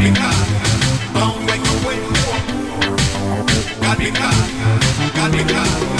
God, God, God, God, God.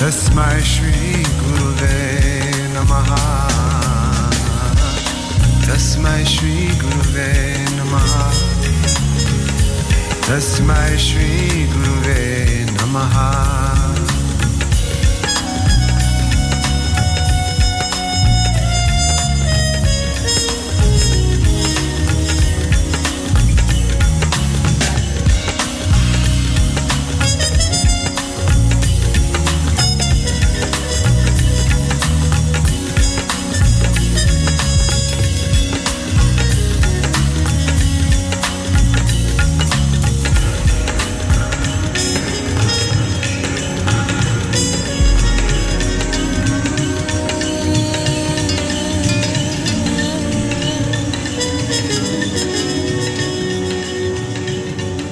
तस्मै श्रीगुरुवे नमः तस्मै श्रीगुरुवे नमः तस्मै श्रीगुरुवे नमः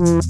Mm-hmm.